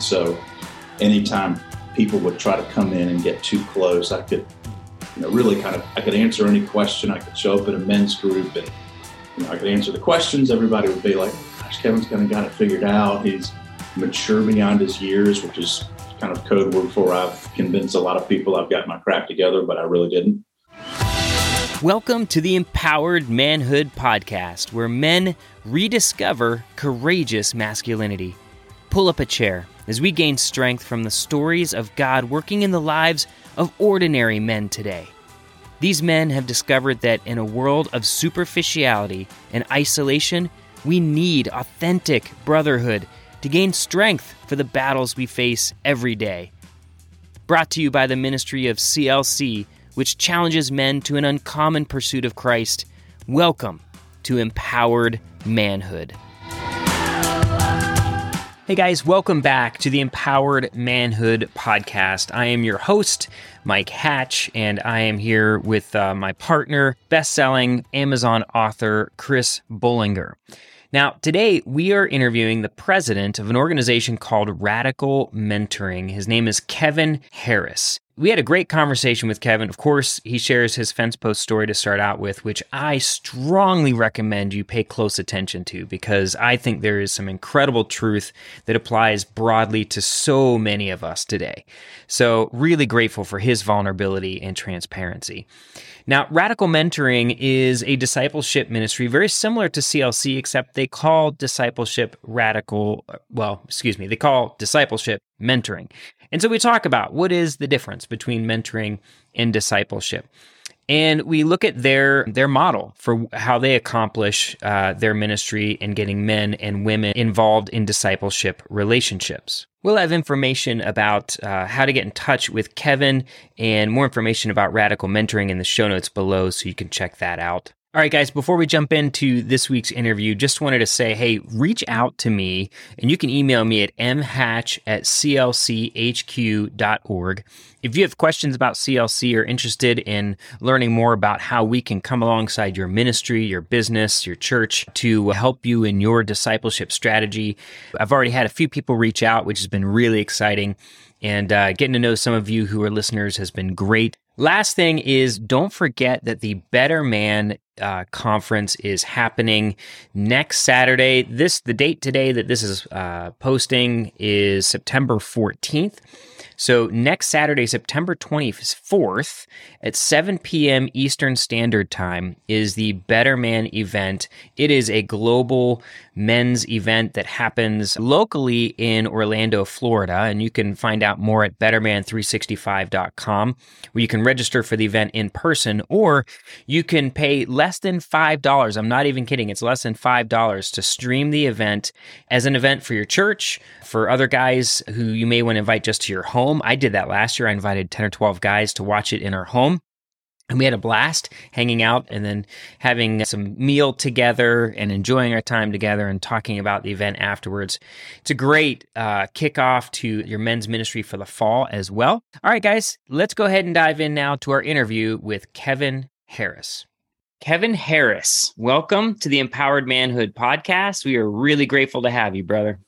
And so anytime people would try to come in and get too close, I could, you know, really kind of, I could answer any question. I could show up at a men's group and, you know, I could answer the questions. Everybody would be like, gosh, Kevin's kind of got it figured out. He's mature beyond his years, which is kind of code word for I've convinced a lot of people I've got my crap together, but I really didn't. Welcome to the Empowered Manhood Podcast, where men rediscover courageous masculinity. Pull up a chair as we gain strength from the stories of God working in the lives of ordinary men today. These men have discovered that in a world of superficiality and isolation, we need authentic brotherhood to gain strength for the battles we face every day. Brought to you by the ministry of CLC which challenges men to an uncommon pursuit of Christ. Welcome to Empowered Manhood. Hey guys, welcome back to the Empowered Manhood podcast. I am your host, Mike Hatch, and I am here with uh, my partner, best selling Amazon author, Chris Bolinger. Now, today we are interviewing the president of an organization called Radical Mentoring. His name is Kevin Harris. We had a great conversation with Kevin. Of course, he shares his fence post story to start out with, which I strongly recommend you pay close attention to because I think there is some incredible truth that applies broadly to so many of us today. So, really grateful for his vulnerability and transparency. Now, Radical Mentoring is a discipleship ministry very similar to CLC, except they call discipleship radical, uh, well, excuse me, they call discipleship mentoring. And so we talk about what is the difference between mentoring and discipleship. And we look at their their model for how they accomplish uh, their ministry in getting men and women involved in discipleship relationships. We'll have information about uh, how to get in touch with Kevin and more information about radical mentoring in the show notes below, so you can check that out. All right, guys, before we jump into this week's interview, just wanted to say, hey, reach out to me and you can email me at mhatch at clchq.org. If you have questions about CLC or interested in learning more about how we can come alongside your ministry, your business, your church to help you in your discipleship strategy, I've already had a few people reach out, which has been really exciting. And uh, getting to know some of you who are listeners has been great. Last thing is don't forget that the Better Man uh, conference is happening next Saturday. This the date today that this is uh, posting is September 14th. So next Saturday, September 24th at 7 p.m. Eastern Standard Time is the Better Man event. It is a global men's event that happens locally in Orlando, Florida, and you can find out more at betterman365.com where you can register for the event in person or you can pay less than $5. I'm not even kidding. It's less than $5 to stream the event as an event for your church, for other guys who you may want to invite just to your home. I did that last year. I invited 10 or 12 guys to watch it in our home. And we had a blast hanging out and then having some meal together and enjoying our time together and talking about the event afterwards. It's a great uh, kickoff to your men's ministry for the fall as well. All right, guys, let's go ahead and dive in now to our interview with Kevin Harris. Kevin Harris, welcome to the Empowered Manhood podcast. We are really grateful to have you, brother.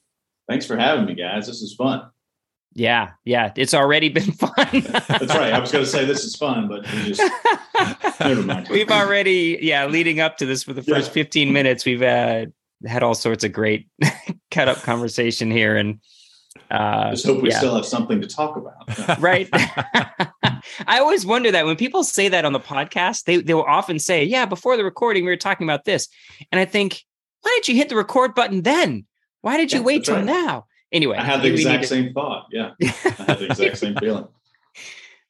Thanks for having me, guys. This is fun. Yeah, yeah, it's already been fun. That's right. I was going to say this is fun, but we just never mind. We've already, yeah, leading up to this for the first yeah. 15 minutes, we've uh, had all sorts of great cut up conversation here, and uh, just hope we yeah. still have something to talk about. right. I always wonder that when people say that on the podcast, they they will often say, "Yeah, before the recording, we were talking about this," and I think, why did you hit the record button then? Why did you yeah, wait till right. now? Anyway, I had the exact same thought. Yeah, I had the exact same feeling.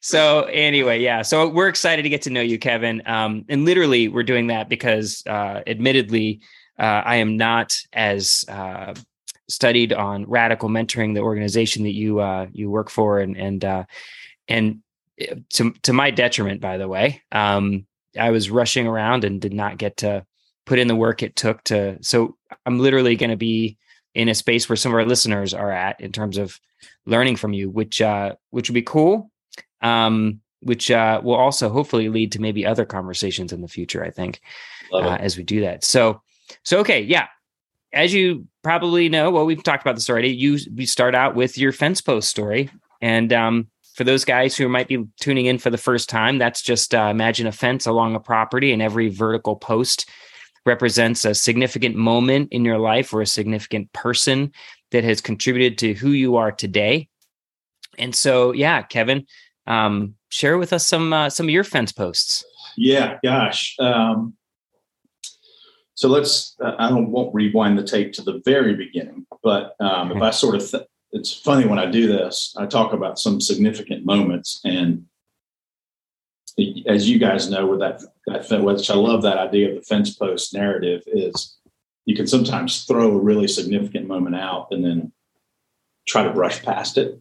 So anyway, yeah. So we're excited to get to know you, Kevin. Um, and literally, we're doing that because, uh, admittedly, uh, I am not as uh, studied on radical mentoring, the organization that you uh, you work for, and and uh, and uh, to to my detriment, by the way, um, I was rushing around and did not get to put in the work it took to. So I'm literally going to be in a space where some of our listeners are at in terms of learning from you, which uh, which would be cool. Um, which uh, will also hopefully lead to maybe other conversations in the future. I think uh, as we do that. So, so okay, yeah. as you probably know, well, we've talked about this already. You we start out with your fence post story, and um, for those guys who might be tuning in for the first time, that's just uh, imagine a fence along a property, and every vertical post represents a significant moment in your life or a significant person that has contributed to who you are today. And so, yeah, Kevin, um, share with us some uh, some of your fence posts. Yeah, gosh. Um, so let's. Uh, I don't won't rewind the tape to the very beginning, but um, if I sort of, th- it's funny when I do this. I talk about some significant moments, and as you guys know, with that that which I love that idea of the fence post narrative is you can sometimes throw a really significant moment out and then try to brush past it.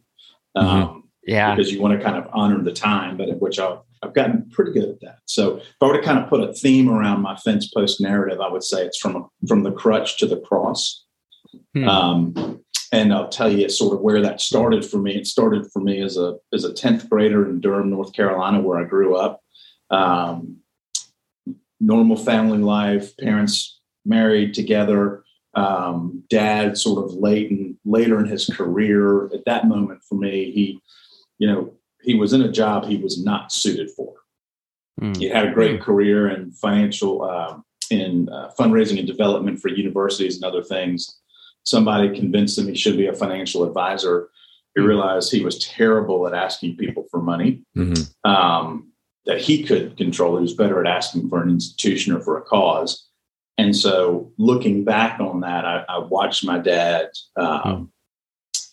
Mm-hmm. Um, yeah, because you want to kind of honor the time, but which I've, I've gotten pretty good at that. So if I were to kind of put a theme around my fence post narrative, I would say it's from from the crutch to the cross. Hmm. Um, and I'll tell you sort of where that started for me. It started for me as a as a tenth grader in Durham, North Carolina, where I grew up. Um, normal family life, parents married together, um, dad sort of late and later in his career. At that moment for me, he, you know, he was in a job he was not suited for. Mm. He had a great mm. career in financial, um, in uh, fundraising and development for universities and other things. Somebody convinced him he should be a financial advisor. He hmm. realized he was terrible at asking people for money. Mm-hmm. Um, that he could control. He was better at asking for an institution or for a cause. And so, looking back on that, I, I watched my dad um, mm.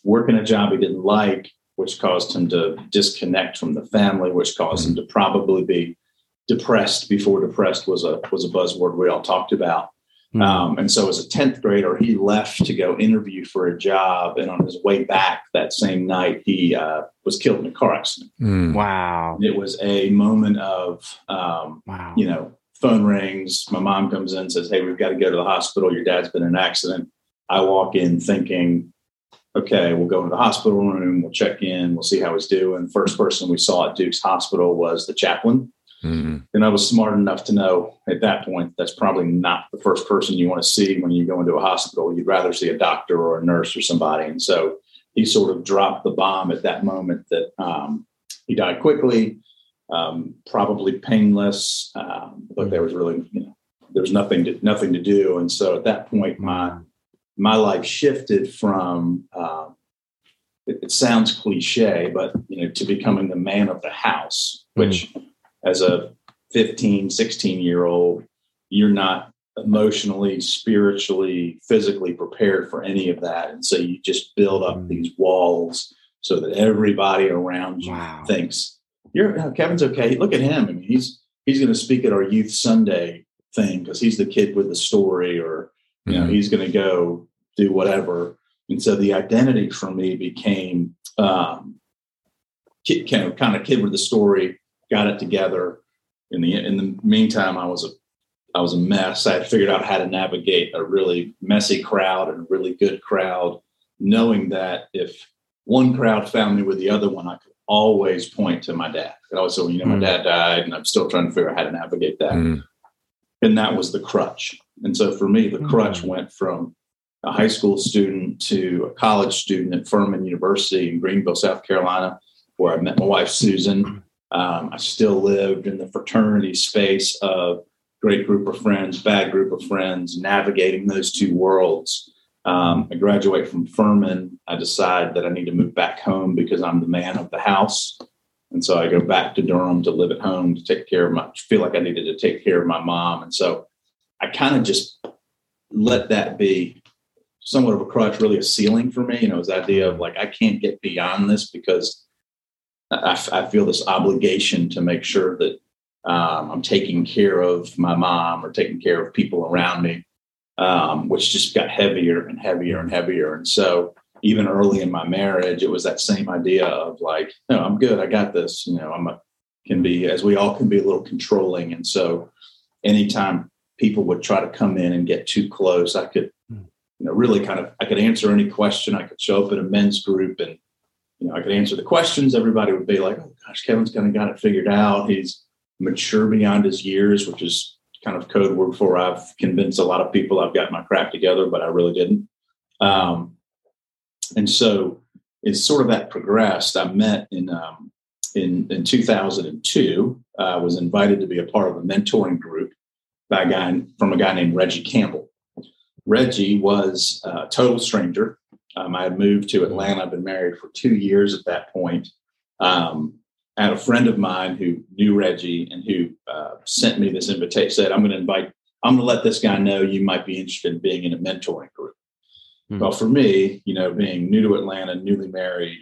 working a job he didn't like, which caused him to disconnect from the family, which caused mm. him to probably be depressed before depressed was a was a buzzword we all talked about. Mm. Um, and so, as a 10th grader, he left to go interview for a job. And on his way back that same night, he uh, was killed in a car accident. Mm. Wow. It was a moment of, um, wow. you know, phone rings. My mom comes in and says, Hey, we've got to go to the hospital. Your dad's been in an accident. I walk in thinking, okay, we'll go to the hospital room, we'll check in, we'll see how he's doing. First person we saw at Duke's Hospital was the chaplain. Mm-hmm. And I was smart enough to know at that point that's probably not the first person you want to see when you go into a hospital. You'd rather see a doctor or a nurse or somebody. And so he sort of dropped the bomb at that moment that um, he died quickly, um, probably painless, um, but there was really, you know, there was nothing to nothing to do. And so at that point, my my life shifted from uh, it, it, sounds cliche, but you know, to becoming the man of the house, which mm as a 15, 16 year old, you're not emotionally, spiritually, physically prepared for any of that. And so you just build up mm. these walls so that everybody around you wow. thinks you're oh, Kevin's okay. Look at him. I mean, he's he's going to speak at our youth Sunday thing because he's the kid with the story, or you know, mm-hmm. he's going to go do whatever. And so the identity for me became um, kind of kind of kid with the story got it together. In the in the meantime, I was a I was a mess. I had figured out how to navigate a really messy crowd and a really good crowd, knowing that if one crowd found me with the other one, I could always point to my dad. I always say, you know, mm. my dad died, and I'm still trying to figure out how to navigate that. Mm. And that was the crutch. And so for me, the crutch mm. went from a high school student to a college student at Furman University in Greenville, South Carolina, where I met my wife, Susan. Um, I still lived in the fraternity space of great group of friends, bad group of friends, navigating those two worlds. Um, I graduate from Furman. I decide that I need to move back home because I'm the man of the house. And so I go back to Durham to live at home to take care of my, feel like I needed to take care of my mom. And so I kind of just let that be somewhat of a crutch, really a ceiling for me. You know, this idea of like, I can't get beyond this because I, I feel this obligation to make sure that um, I'm taking care of my mom or taking care of people around me, um, which just got heavier and heavier and heavier. And so even early in my marriage, it was that same idea of like, no, I'm good. I got this. You know, I'm a, can be, as we all can be a little controlling. And so anytime people would try to come in and get too close, I could, hmm. you know, really kind of, I could answer any question. I could show up at a men's group and you know, I could answer the questions. Everybody would be like, "Oh gosh, Kevin's kind of got it figured out. He's mature beyond his years," which is kind of code word for I've convinced a lot of people I've got my crap together, but I really didn't. Um, and so it's sort of that progressed. I met in um, in in 2002. I was invited to be a part of a mentoring group by a guy from a guy named Regi Campbell. Regi was a total stranger. Um, I had moved to Atlanta. I've been married for two years at that point. Um, I had a friend of mine who knew Regi and who uh, sent me this invitation. Said, "I'm going to invite. I'm going to let this guy know you might be interested in being in a mentoring group." Mm-hmm. Well, for me, you know, being new to Atlanta, newly married,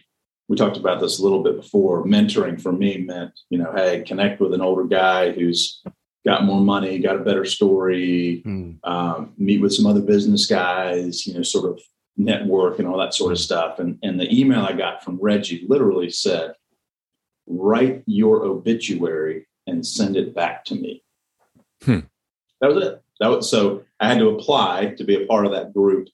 we talked about this a little bit before. Mentoring for me meant, you know, hey, connect with an older guy who's got more money, got a better story, mm. um, meet with some other business guys, you know, sort of network and all that sort of stuff. And, and the email I got from Regi literally said, write your obituary and send it back to me. Hmm. That was it. That was so I had to apply to be a part of that group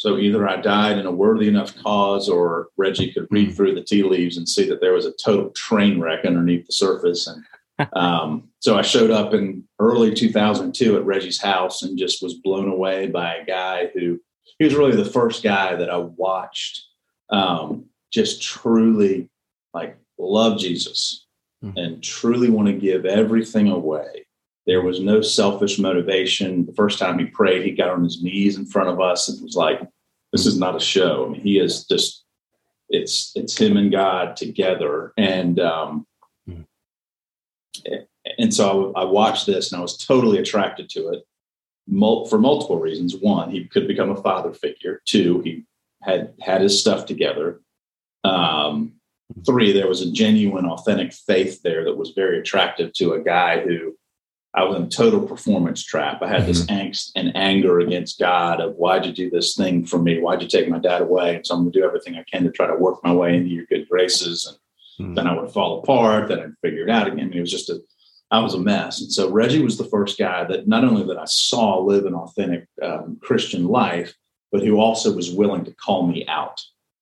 so either I died in a worthy enough cause, or Regi could read hmm. through the tea leaves and see that there was a total train wreck underneath the surface. And um, so I showed up in early 2002 at Regi's house and just was blown away by a guy who he was really the first guy that I watched um, just truly like love Jesus mm-hmm. and truly want to give everything away. There was no selfish motivation. The first time he prayed, he got on his knees in front of us and was like, "This is not a show. I mean, he is just it's it's him and God together." And um, mm. and so I, I watched this and I was totally attracted to it for multiple reasons. One, he could become a father figure. Two, he had had his stuff together. Um, three, there was a genuine, authentic faith there that was very attractive to a guy who I was in total performance trap. I had mm-hmm. this angst and anger against God of why'd you do this thing for me? Why'd you take my dad away? And so I'm gonna do everything I can to try to work my way into your good graces. And mm-hmm. then I would fall apart. Then I'd figure it out again. I mean, it was just a I was a mess. And so Regi was the first guy that not only that I saw live an authentic um, Christian life, but who also was willing to call me out.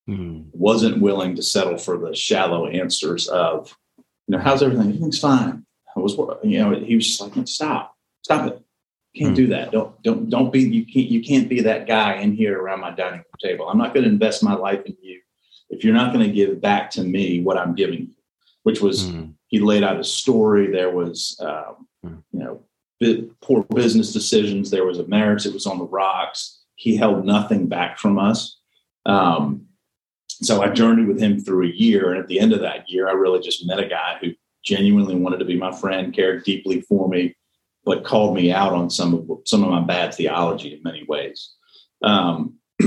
Mm-hmm. Wasn't willing to settle for the shallow answers of, you know, how's everything? Everything's fine I was, you know, he was just like, stop, stop it. You can't mm. do that. Don't, don't, don't be, you can't, you can't be that guy in here around my dining room table. I'm not going to invest my life in you if you're not going to give back to me what I'm giving you, which was, mm. He laid out a story. There was, um, mm. you know, poor business decisions. There was a marriage that was on the rocks. He held nothing back from us. Um, so I journeyed with him through a year. And at the end of that year, I really just met a guy who genuinely wanted to be my friend, cared deeply for me, but called me out on some of some of my bad theology in many ways. Um,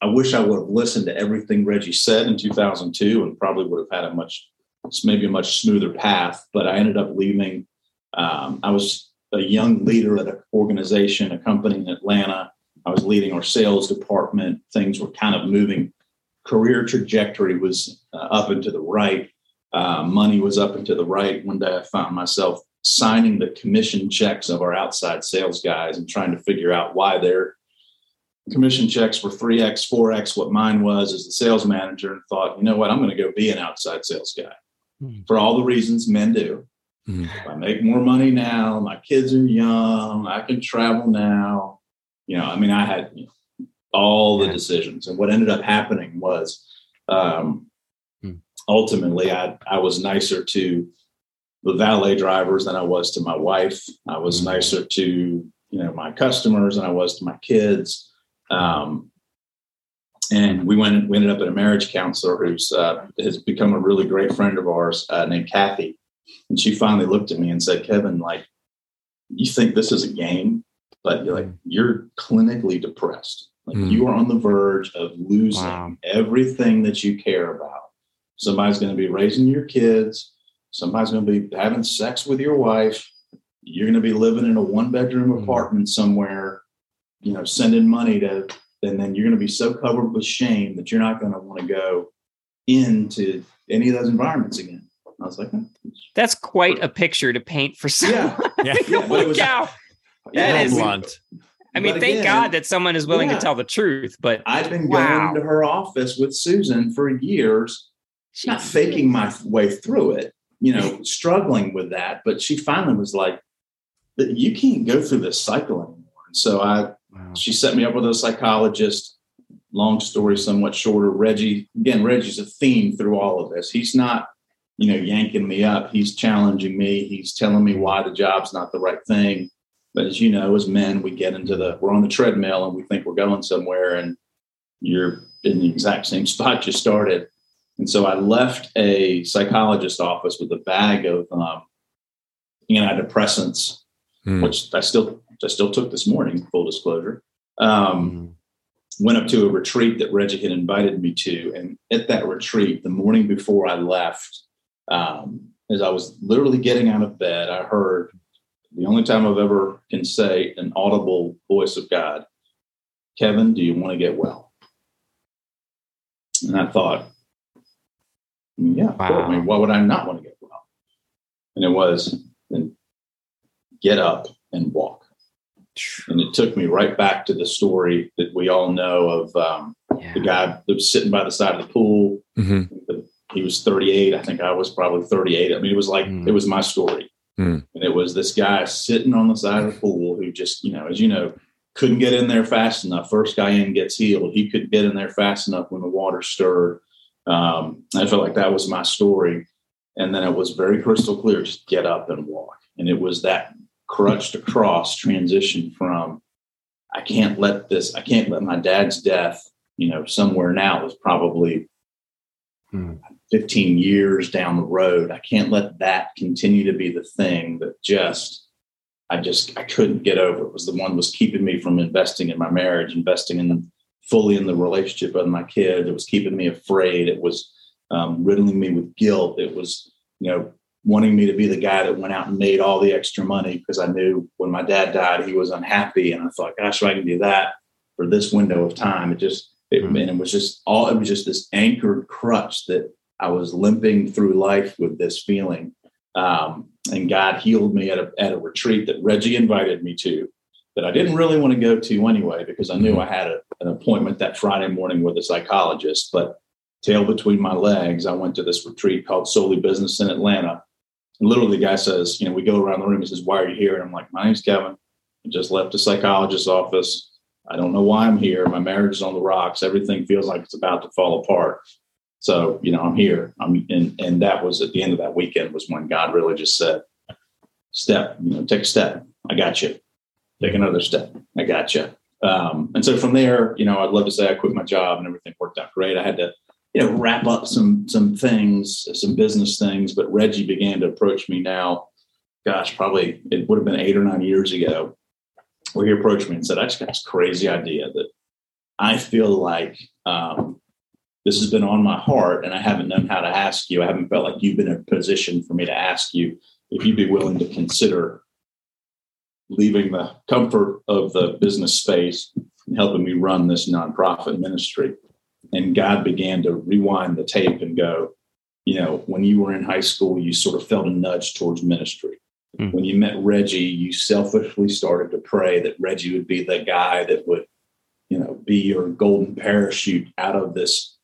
I wish I would have listened to everything Regi said in 2002 and probably would have had a much, maybe a much smoother path. But I ended up leaving. Um, I was a young leader at an organization, a company in Atlanta. I was leading our sales department. Things were kind of moving. Career trajectory was uh, up and to the right. Uh, money was up and to the right. One day I found myself signing the commission checks of our outside sales guys and trying to figure out why their commission checks were 3x, 4x what mine was as the sales manager and thought, you know what, I'm going to go be an outside sales guy mm-hmm. for all the reasons men do. Mm-hmm. I make more money now, my kids are young, I can travel now. You know, I mean, I had you know, all the decisions. And what ended up happening was um, ultimately I, I was nicer to the valet drivers than I was to my wife. I was mm-hmm. nicer to, you know, my customers than I was to my kids. Um, and we went, we ended up at a marriage counselor who's uh, has become a really great friend of ours uh, named Kathy. And she finally looked at me and said, Kevin, like, you think this is a game, but you're like, you're clinically depressed. Like mm. you are on the verge of losing wow. everything that you care about Somebody's going to be raising your kids. Somebody's going to be having sex with your wife. You're going to be living in a one bedroom mm-hmm. apartment somewhere, you know, sending money to, and then you're going to be so covered with shame that you're not going to want to go into any of those environments again. I was like, hmm, that's quite a picture to paint for someone. Yeah, yeah. yeah Look out. That is blunt. I mean, thank God that someone is willing yeah. to tell the truth. But I've been wow. going to her office with Susan for years She's not faking my way through it, you know, struggling with that. But she finally was like, you can't go through this cycle anymore. And so I, wow. she set me up with a psychologist. Long story, somewhat shorter. Regi, again, Regi's a theme through all of this. He's not, you know, yanking me up. He's challenging me. He's telling me why the job's not the right thing. But as you know, as men, we get into the, we're on the treadmill and we think we're going somewhere and you're in the exact same spot you started. And so I left a psychologist office with a bag of um, antidepressants, mm. which I still I still took this morning. Full disclosure. Um, mm. Went up to a retreat that Regi had invited me to, and at that retreat, the morning before I left, um, as I was literally getting out of bed, I heard the only time I've ever can say an audible voice of God, Kevin, do you want to get well? And I thought, yeah, wow. I mean, why would I not want to get well? And it was, then get up and walk. And it took me right back to the story that we all know of um, yeah. the guy that was sitting by the side of the pool. Mm-hmm. He was 38. I think I was probably 38. I mean, it was like, mm. it was my story. Mm. And it was this guy sitting on the side of the pool who just, you know, as you know, couldn't get in there fast enough. First guy in gets healed. He couldn't get in there fast enough when the water stirred. Um, I felt like that was my story. And then it was very crystal clear just get up and walk. And it was that crutch to cross transition from I can't let this, I can't let my dad's death, you know, somewhere now was probably hmm. 15 years down the road. I can't let that continue to be the thing that just, I just, I couldn't get over. It was the one was keeping me from investing in my marriage, investing in fully in the relationship with my kid. It was keeping me afraid. It was um, riddling me with guilt. It was, you know, wanting me to be the guy that went out and made all the extra money because I knew when my dad died, he was unhappy. And I thought, gosh, if I can do that for this window of time, it just, it, mm-hmm. and it was just all, it was just this anchored crutch that I was limping through life with this feeling. Um, and God healed me at a, at a retreat that Regi invited me to that I didn't really want to go to anyway because I knew mm-hmm. I had a, an appointment that Friday morning with a psychologist. But tail between my legs, I went to this retreat called Souly Business in Atlanta. And literally, the guy says, You know, we go around the room and says, Why are you here? And I'm like, My name's Kevin. I just left a psychologist's office. I don't know why I'm here. My marriage is on the rocks. Everything feels like it's about to fall apart. So, you know, I'm here. I'm and and that was at the end of that weekend was when God really just said, Step, you know, take a step. I got you take another step. I got you. Um, and so from there, you know, I'd love to say I quit my job and everything worked out great. I had to, you know, wrap up some some things, some business things. But Regi began to approach me now. Gosh, probably it would have been eight or nine years ago, where he approached me and said, "I just got this crazy idea that I feel like um, this has been on my heart, and I haven't known how to ask you. I haven't felt like you've been in a position for me to ask you if you'd be willing to consider leaving the comfort of the business space and helping me run this nonprofit ministry. And God began to rewind the tape and go, you know, when you were in high school, you sort of felt a nudge towards ministry. Mm. When you met Regi, you selfishly started to pray that Regi would be the guy that would, you know, be your golden parachute out of this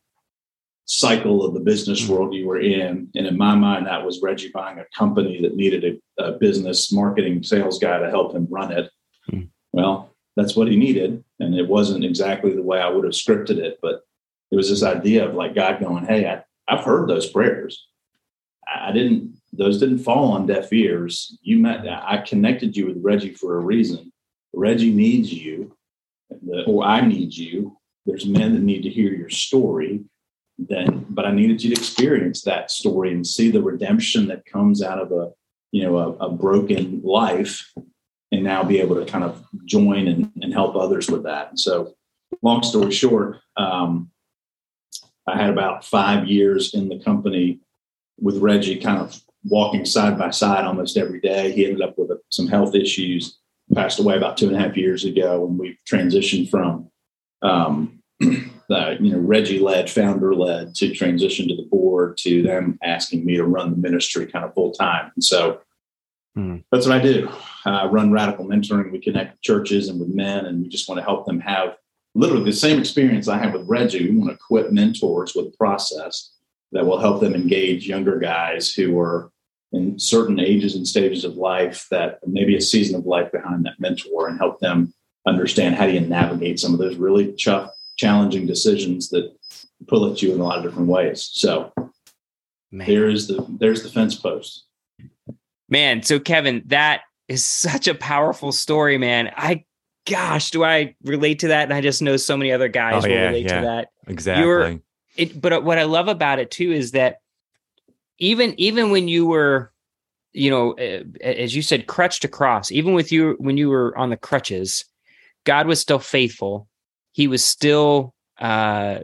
cycle of the business mm-hmm. world you were in. And in my mind, that was Regi buying a company that needed a, a business marketing sales guy to help him run it. Mm. Well, that's what he needed. And it wasn't exactly the way I would have scripted it, but it was this idea of like God going, Hey, I, I've heard those prayers. I didn't, those didn't fall on deaf ears. You met, I connected you with Regi for a reason. Regi needs you, or I need you. There's men that need to hear your story then but i needed you to experience that story and see the redemption that comes out of a you know a, a broken life and now be able to kind of join and, and help others with that and so long story short um, i had about five years in the company with regi kind of walking side by side almost every day he ended up with some health issues passed away about two and a half years ago and we've transitioned from um, uh, you know, Regi led, founder led to transition to the board to them asking me to run the ministry kind of full time. And so hmm. that's what I do. I run radical mentoring. We connect with churches and with men, and we just want to help them have literally the same experience I have with Regi. We want to equip mentors with a process that will help them engage younger guys who are in certain ages and stages of life that maybe a season of life behind that mentor and help them understand how do you navigate some of those really ch- challenging decisions that pull at you in a lot of different ways. So Man. there is the there's the fence post. Man, so Kevin, that is such a powerful story, man. I gosh, do I relate to that? And I just know so many other guys oh, will yeah, relate yeah. to that. Exactly. You're, it, but what I love about it too is that even even when you were, you know, as you said, crutch to cross, even with you when you were on the crutches, God was still faithful. He was still uh,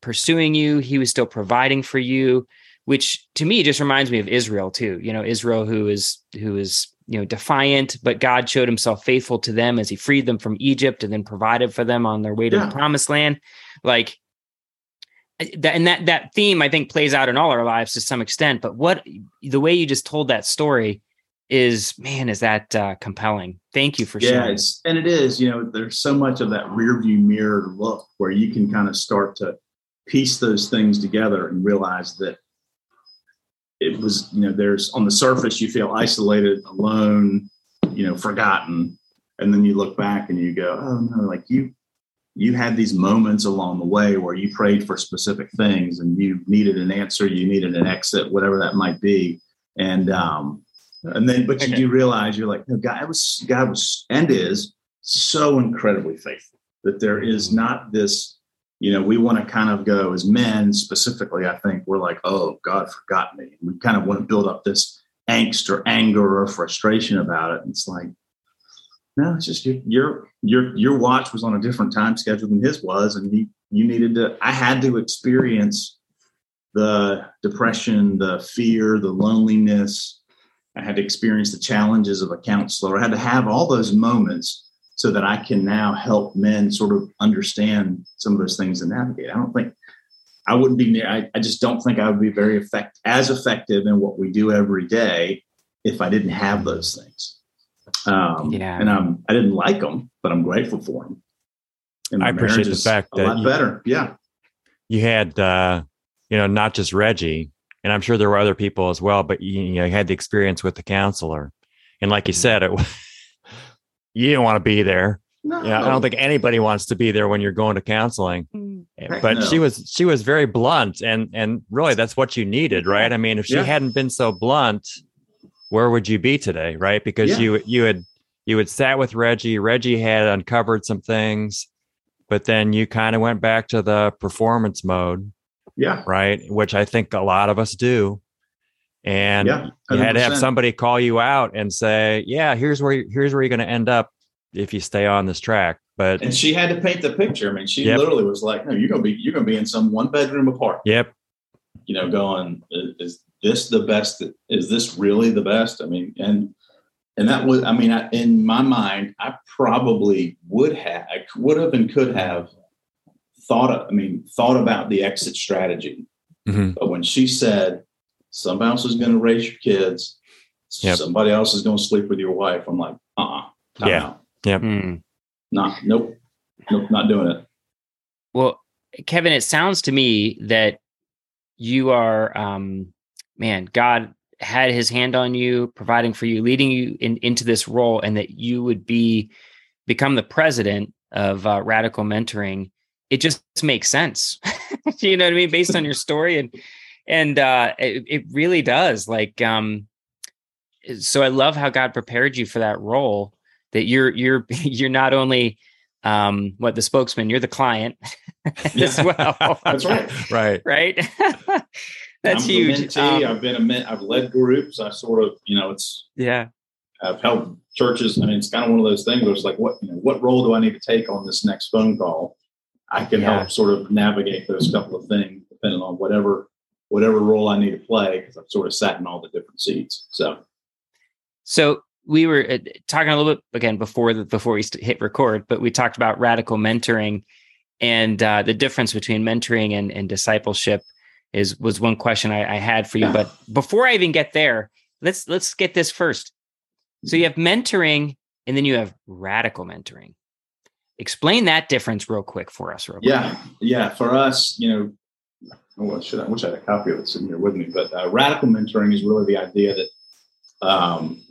pursuing you. He was still providing for you, which to me just reminds me of Israel too. You know, Israel who is who is you know defiant, but God showed Himself faithful to them as He freed them from Egypt and then provided for them on their way to yeah. the Promised Land. Like that, and that that theme I think plays out in all our lives to some extent. But what the way you just told that story is man is that uh, compelling thank you for yeah, sharing and it is you know there's so much of that rear view mirror look where you can kind of start to piece those things together and realize that it was you know there's on the surface you feel isolated alone you know forgotten. And then you look back and you go oh no like you you had these moments along the way where you prayed for specific things and you needed an answer you needed an exit whatever that might be. And um and then, but you do realize you're like, no, God was, God was, and is so incredibly faithful that there is not this, you know, we want to kind of go as men specifically. I think we're like, oh, God forgot me. We kind of want to build up this angst or anger or frustration about it. And it's like, no, it's just your your your watch was on a different time schedule than his was, and you you needed to. I had to experience the depression, the fear, the loneliness, I had to experience the challenges of a counselor. I had to have all those moments so that I can now help men sort of understand some of those things and navigate. I don't think I wouldn't be, I, I just don't think I would be very effect, as effective in what we do every day if I didn't have those things. Um, yeah. And I'm, I didn't like them, but I'm grateful for them. And I appreciate the fact that a lot you, better. Yeah. You had, uh, you know, not just Regi, and I'm sure there were other people as well, but you, you know, you had the experience with the counselor, and like you mm-hmm. said, it you didn't want to be there. No. Yeah, I don't think anybody wants to be there when you're going to counseling. Mm. Eh, but no. she was she was very blunt, and and really that's what you needed, right? I mean, if she yeah. hadn't been so blunt, where would you be today, right? Because yeah. you you had you had sat with Regi. Regi had uncovered some things, but then you kind of went back to the performance mode yeah. Right. Which I think a lot of us do. And yeah, you had to have somebody call you out and say, yeah, here's where, you, here's where you're going to end up if you stay on this track. But, and she had to paint the picture. I mean, she yep. literally was like, no, you're going to be, you're going to be in some one bedroom apartment. Yep. You know, going, is this the best? Is this really the best? I mean, and, and that was, I mean, I, in my mind, I probably would have, I would have and could have thought of, I mean, thought about the exit strategy. Mm-hmm. But when she said, somebody else is going to raise your kids, yep. somebody else is going to sleep with your wife, I'm like, uh uh-uh, uh Yeah. Yeah. Mm. Not, nope. Nope. Not doing it. Well, Kevin, it sounds to me that you are, um, man, God had his hand on you, providing for you, leading you in, into this role, and that you would be become the president of uh, Radical Mentoring it just makes sense. you know what I mean? Based on your story and and uh it, it really does. Like um so I love how God prepared you for that role that you're you're you're not only um what the spokesman, you're the client as well. That's right. right. Right. That's I'm huge. Um, I've been a men- I've led groups. I sort of, you know, it's yeah. I've helped churches. I mean, it's kind of one of those things where it's like, what, you know, what role do I need to take on this next phone call? I can yeah. help sort of navigate those couple of things depending on whatever whatever role I need to play because I've sort of sat in all the different seats. So, so we were uh, talking a little bit again before the, before we hit record, but we talked about radical mentoring and uh, the difference between mentoring and, and discipleship is was one question I, I had for you. But before I even get there, let's let's get this first. So you have mentoring, and then you have radical mentoring. Explain that difference real quick for us, real quick. Yeah, yeah. For us, you know, oh, should I, wish I had a copy of it sitting here with me. But uh, radical mentoring is really the idea that um,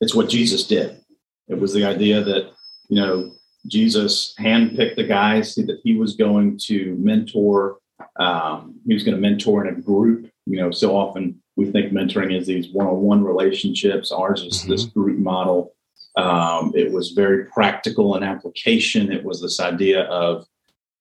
it's what Jesus did. It was the idea that you know Jesus handpicked the guys that he was going to mentor. Um, he was going to mentor in a group. You know, so often we think mentoring is these one-on-one relationships. Ours is mm-hmm. this group model. Um, it was very practical in application. It was this idea of,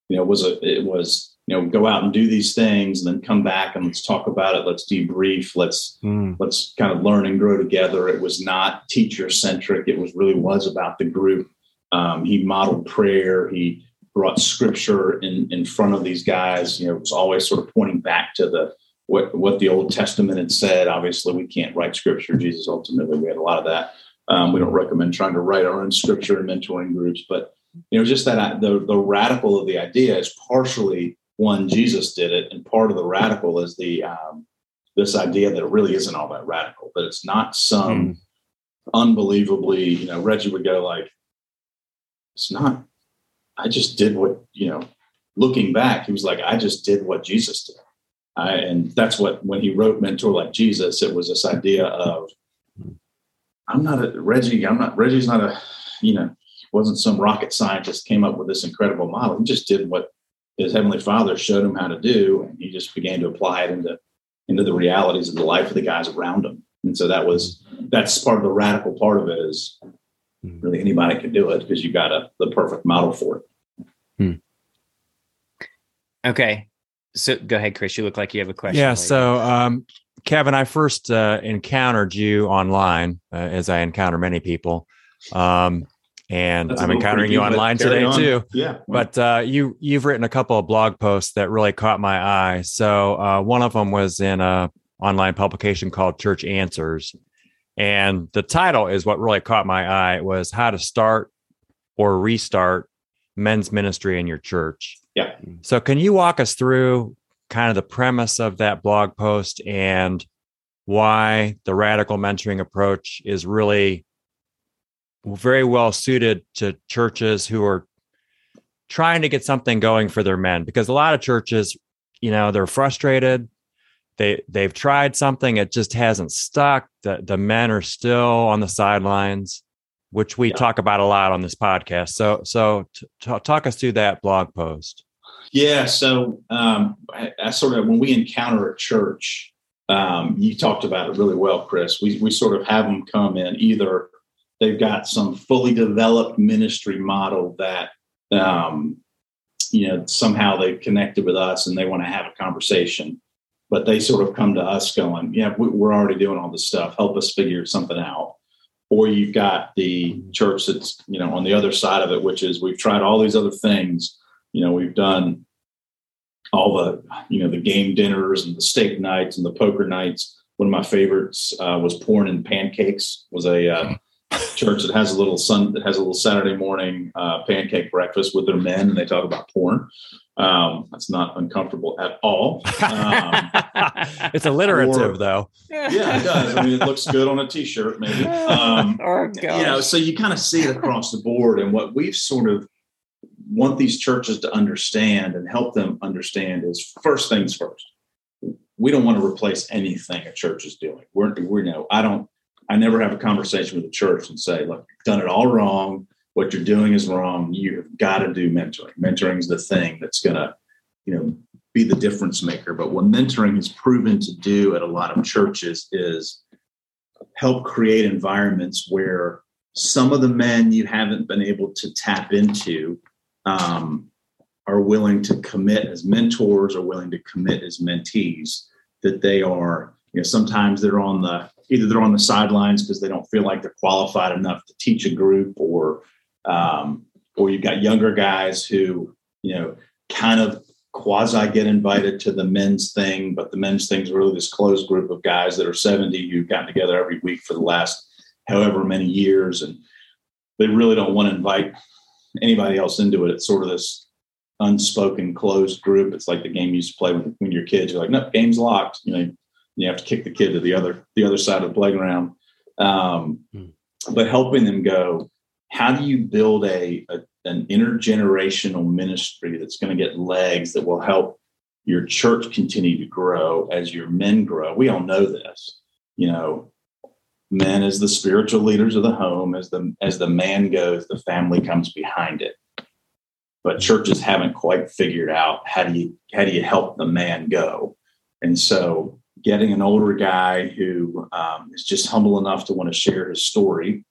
you know, it was a it was you know go out and do these things and then come back and let's talk about it let's debrief let's mm. let's kind of learn and grow together. It was not teacher centric it was really was about the group. Um, he modeled prayer. He brought scripture in in front of these guys. You know it was always sort of pointing back to the what what the old testament had said. Obviously we can't write scripture. Jesus ultimately we had a lot of that. Um, we don't recommend trying to write our own scripture in mentoring groups but you know just that the the radical of the idea is partially one, Jesus did it, and part of the radical is the um, this idea that it really isn't all that radical, that it's not some mm. unbelievably, you know, Regi would go like, it's not. I just did what you know. Looking back, he was like, I just did what Jesus did. I, and that's what when he wrote mentor like jesus it was this idea of i'm not a regi i'm not regi's not a you know wasn't some rocket scientist came up with this incredible model he just did what his heavenly father showed him how to do and he just began to apply it into into the realities of the life of the guys around him. And so that was that's part of the radical part of it is hmm. really anybody can do it because you got a the perfect model for it. Hmm. okay. So go ahead chris. You look like you have a question yeah so um, kevin i first uh, encountered you online uh, as i encounter many people. Um, and That's I'm encountering you online today on. too. Yeah. But uh, you you've written a couple of blog posts that really caught my eye. So uh, one of them was in a online publication called Church Answers, and the title is what really caught my eye. It was how to start or restart men's ministry in your church. Yeah. So can you walk us through kind of the premise of that blog post and why the radical mentoring approach is really very well suited to churches who are trying to get something going for their men because a lot of churches you know they're frustrated. They they've tried something it just hasn't stuck. The the men are still on the sidelines which we yeah. talk about a lot on this podcast. So so t- t- talk us through that blog post. Yeah so um I, I, sort of when we encounter a church um you talked about it really well chris. We we sort of have them come in either they've got some fully developed ministry model that um, you know somehow they've connected with us and they want to have a conversation. But they sort of come to us going yeah we're already doing all this stuff. Help us figure something out. Or you've got the church that's you know on the other side of it which is we've tried all these other things. You know we've done all the you know the game dinners and the steak nights and the poker nights. One of my favorites uh, was porn and pancakes was a uh, church that has a little sun that has a little Saturday morning uh, pancake breakfast with their men, and they talk about porn. Um, that's not uncomfortable at all. Um, it's alliterative, or, though. Yeah, it does. I mean, it looks good on a t-shirt, maybe. Um, oh, you know, so you kind of see it across the board, and what we've sort of want these churches to understand and help them understand is first things first. We don't want to replace anything a church is doing. We're, we know I don't I never have a conversation with the church and say, look, you've done it all wrong. What you're doing is wrong. You've got to do mentoring. Mentoring is the thing that's going to, you know, be the difference maker. But what mentoring has proven to do at a lot of churches is help create environments where some of the men you haven't been able to tap into um, are willing to commit as mentors or willing to commit as mentees that they are you know sometimes they're on the either they're on the sidelines because they don't feel like they're qualified enough to teach a group or um, or you've got younger guys who you know kind of quasi get invited to the men's thing but the men's thing is really this closed group of guys that are 70 who've gotten together every week for the last however many years and they really don't want to invite anybody else into it. It's sort of this unspoken closed group. It's like the game you used to play when, when you're kids. You're like no game's locked you know you have to kick the kid to the other the other side of the playground. Um, mm. But helping them go, how do you build a, a an intergenerational ministry that's going to get legs that will help your church continue to grow as your men grow. We all know this. You know, men as the spiritual leaders of the home, as the as the man goes, the family comes behind it. But churches haven't quite figured out how do you how do you help the man go? And so getting an older guy who um, is just humble enough to want to share his story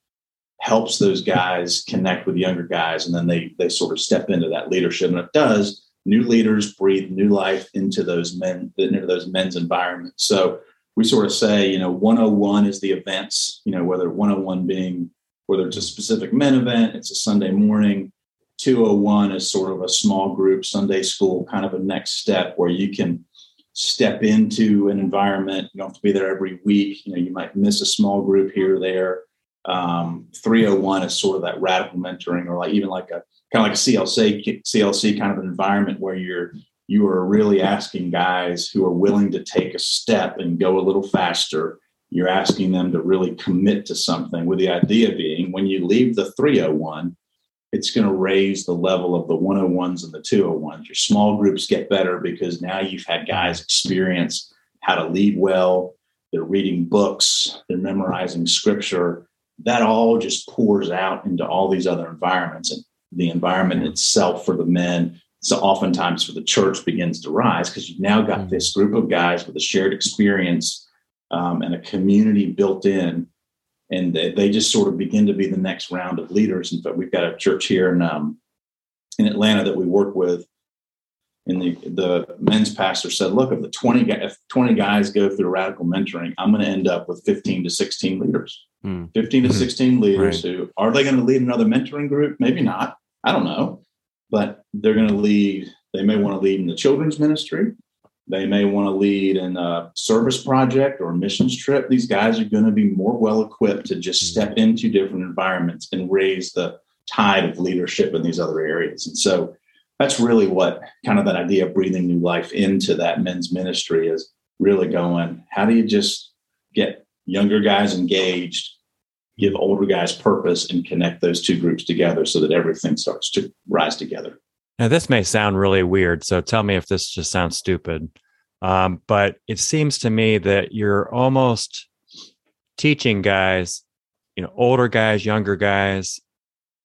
helps those guys connect with younger guys and then they they sort of step into that leadership. And it does new leaders breathe new life into those men into those men's environments. So we sort of say you know 101 is the events you know whether 101 being whether it's a specific men event it's a sunday morning 201 is sort of a small group sunday school kind of a next step where you can step into an environment. You don't have to be there every week. You know you might miss a small group here or there. Um, 301 is sort of that radical mentoring or like even like a kind of like a CLC CLC kind of an environment where you're you are really asking guys who are willing to take a step and go a little faster. You're asking them to really commit to something with the idea being when you leave the 301, it's going to raise the level of the 101s and the 201s. Your small groups get better because now you've had guys experience how to lead well. They're reading books, they're memorizing scripture, that all just pours out into all these other environments and the environment itself for the men so oftentimes for the church begins to rise because you've now got mm. this group of guys with a shared experience um, and a community built in and they, they, just sort of begin to be the next round of leaders. In fact we've got a church here in um, in atlanta that we work with. And the, the men's pastor said look if the 20 if 20 guys go through radical mentoring i'm going to end up with 15 to 16 leaders. Mm. 15 to mm-hmm. 16 leaders right. who are they going to lead another mentoring group? Maybe not. I don't know. But they're going to lead they may want to lead in the children's ministry they may want to lead in a service project or a missions trip. These guys are going to be more well equipped to just step mm. into different environments and raise the tide of leadership in these other areas. And so that's really what kind of that idea of breathing new life into that men's ministry is really going how do you just get younger guys engaged give older guys purpose and connect those two groups together so that everything starts to rise together now this may sound really weird so tell me if this just sounds stupid um, but it seems to me that you're almost teaching guys you know older guys younger guys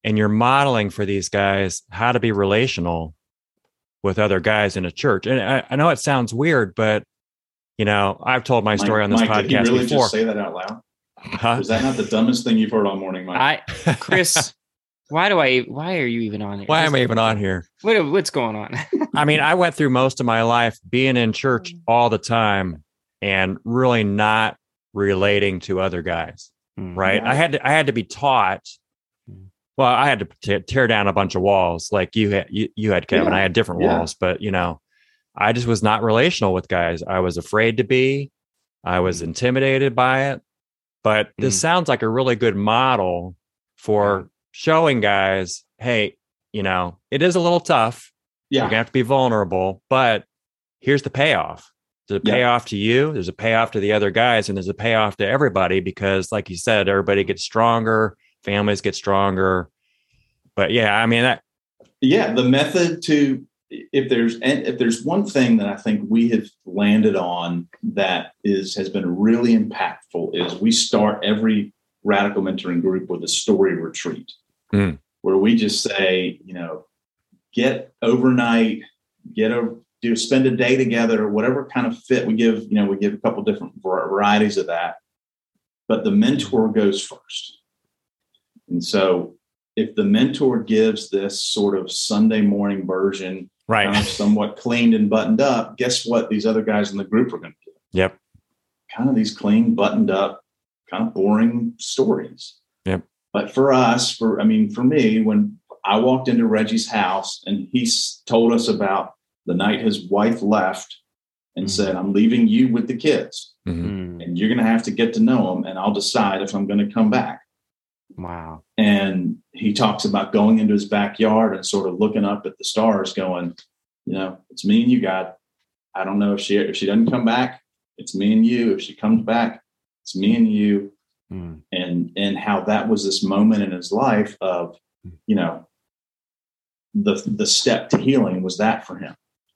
and you're modeling for these guys how to be relational with other guys in a church. And I, I know it sounds weird, but you know, I've told my story Mike, on this Mike, podcast did you really before. Just say that out loud. Huh? Is that not the dumbest thing you've heard all morning, Mike? I, Chris, why do I? Why are you even on here? Why am I even on here? What, what's going on? I mean, I went through most of my life being in church mm. all the time and really not relating to other guys. Mm, right? I had to. I had to be taught well, I had to t- tear down a bunch of walls like you had, you, you had Kevin. Yeah. I had different yeah. walls, but you know, I just was not relational with guys. I was afraid to be. I was mm. intimidated by it. But this mm. sounds like a really good model for yeah. Showing guys, hey, you know, it is a little tough. Yeah. You're gonna have to be vulnerable, but here's the payoff. There's a payoff to you, there's a payoff to the other guys, and there's a payoff to everybody because, like you said, everybody gets stronger families get stronger. But yeah, I mean that. Yeah, the method to if there's if there's one thing that I think we have landed on that is has been really impactful is we start every radical mentoring group with a story retreat mm. where we just say, you know, get overnight, get a do spend a day together, or whatever kind of fit we give. You know, we give a couple different varieties of that, but the mentor goes first. And so if the mentor gives this sort of Sunday morning version, right, kind of somewhat cleaned and buttoned up, guess what? These other guys in the group are going to do. Yep. Kind of these clean, buttoned up, kind of boring stories. Yep. But for us, for I mean, for me, when I walked into Regi's house and he told us about the night his wife left and mm-hmm. said, I'm leaving you with the kids. Mm-hmm. And you're going to have to get to know them, and I'll decide if I'm going to come back. Wow. And he talks about going into his backyard and sort of looking up at the stars, going, you know, it's me and you, God. I don't know if she if she doesn't come back, it's me and you. If she comes back, it's me and you. Mm. And and how that was this moment in his life of, you know, the the step to healing was that for him.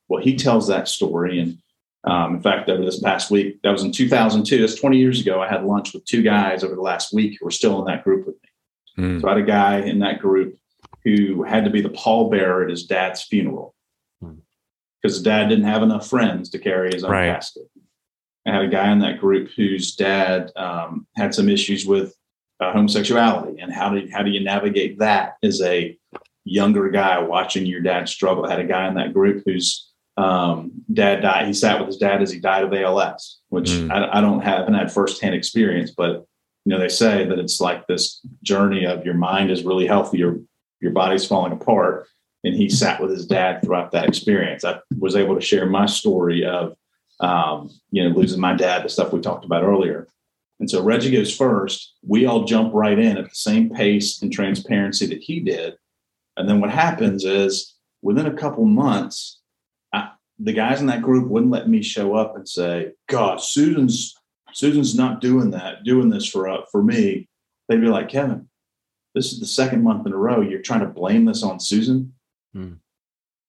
Well, he tells that story. And um, in fact, over this past week, that was in 2002, that's 20 years ago, I had lunch with two guys over the last week who were still in that group with me. Mm. So I had a guy in that group who had to be the pallbearer at his dad's funeral because hmm. his dad didn't have enough friends to carry his own right. casket. I had a guy in that group whose dad um, had some issues with uh, homosexuality, and how do how do you navigate that as a younger guy watching your dad struggle? I had a guy in that group whose um, dad died. He sat with his dad as he died of ALS, which mm. I, I, don't have, haven't had firsthand experience, but you know they say that it's like this journey of your mind is really healthy, your your body's falling apart, and he sat with his dad throughout that experience. I was able to share my story of um, you know losing my dad, the stuff we talked about earlier, and so Regi goes first. We all jump right in at the same pace and transparency that he did. And then what happens is within a couple months, I, the guys in that group wouldn't let me show up and say, "God, Susan's Susan's not doing that, doing this for uh, for me." They'd be like, "Kevin, this is the second month in a row you're trying to blame this on Susan. Hmm.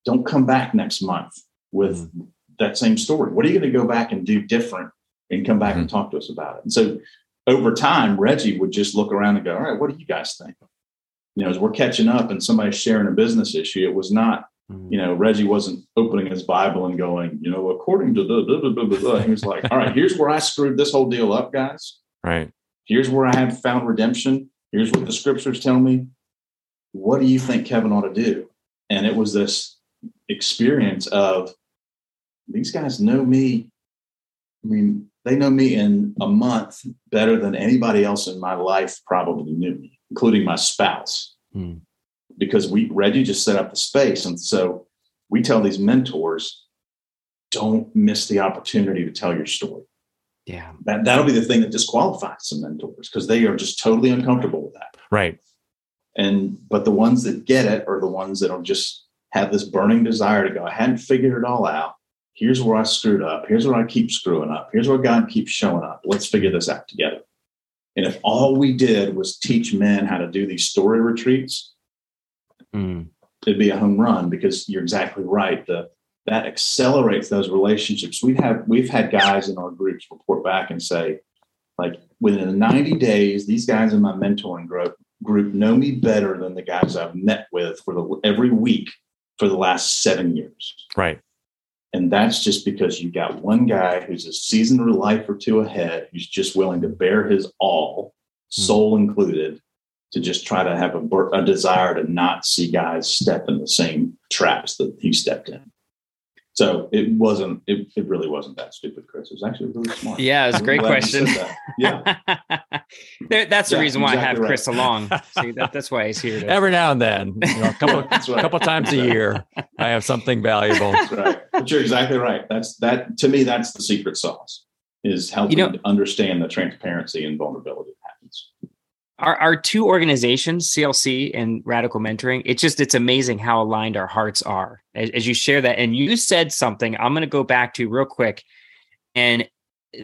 Don't come back next month with hmm. That same story. What are you going to go back and do different and come back mm-hmm. and talk to us about it. And so over time, Regi would just look around and go, All right, what do you guys think? You know, as we're catching up and somebody's sharing a business issue, it was not, mm-hmm. you know, Regi wasn't opening his Bible and going, you know, according to the, blah, blah, blah, he was like, All right, here's where I screwed this whole deal up, guys. Right. Here's where I have found redemption. Here's what the scriptures tell me. What do you think Kevin ought to do? And it was this experience of these guys know me. I mean, they know me in a month better than anybody else in my life probably knew me, including my spouse. Hmm. Because we Regi just set up the space. And so we tell these mentors, don't miss the opportunity to tell your story. Yeah. That that'll be the thing that disqualifies some mentors because they are just totally uncomfortable with that. Right. And but the ones that get it are the ones that will just have this burning desire to go, I hadn't figured it all out here's where I screwed up. Here's where I keep screwing up. Here's where God keeps showing up. Let's figure this out together. And if all we did was teach men how to do these story retreats, mm. it'd be a home run because you're exactly right. The that accelerates those relationships. We have we've had guys in our groups report back and say, like within 90 days, these guys in my mentoring group group know me better than the guys I've met with for the every week for the last seven years. Right. And that's just because you got one guy who's a seasoned life or two ahead, who's just willing to bear his all, hmm. soul included, to just try to have a, a, desire to not see guys step in the same traps that he stepped in. So it wasn't, it, it really wasn't that stupid, Chris. It was actually really smart. Yeah, it was a great question. Yeah. there, that's the reason why exactly I have right. Chris along. See, that, that's why he's here. To... Every now and then, you know, a couple, right. couple times a year, I have something valuable. That's right. But you're exactly right. That's that to me, that's the secret sauce is helping you know, understand the transparency and vulnerability that happens our, our two organizations clc and radical mentoring it's just it's amazing how aligned our hearts are. As, as you share that and you said something i'm going to go back to real quick and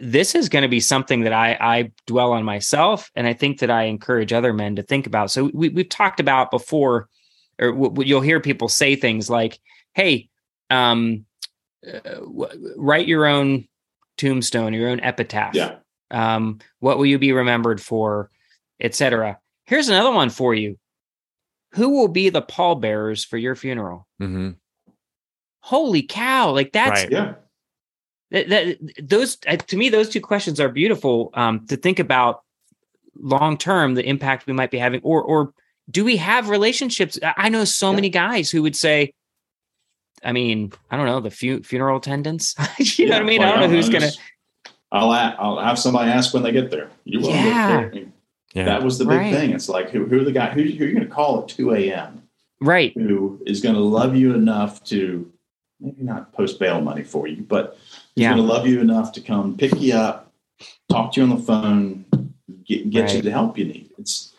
this is going to be something that I, I dwell on myself and i think that i encourage other men to think about. So we, we've talked about before or w- you'll hear people say things like hey um, uh, w- write your own tombstone your own epitaph. Yeah. Um, what will you be remembered for etc. Here's another one for you. Who will be the pallbearers for your funeral? Mm-hmm. Holy cow! Like that's right. yeah. That, that those uh, to me those two questions are beautiful um, to think about long term the impact we might be having or or do we have relationships i know so yeah. many guys who would say i mean i don't know the fu- funeral attendants you yeah, know what i mean well, i don't know who's gonna I'll, I'll have somebody ask when they get there you will yeah. Yeah. That was the big right. thing. It's like who, who are the guy who, who are you going to call at 2 a.m. Right. Who is going to love you enough to maybe not post bail money for you, but he's yeah. going to love you enough to come pick you up, talk to you on the phone, get, get right. you the help you need. It's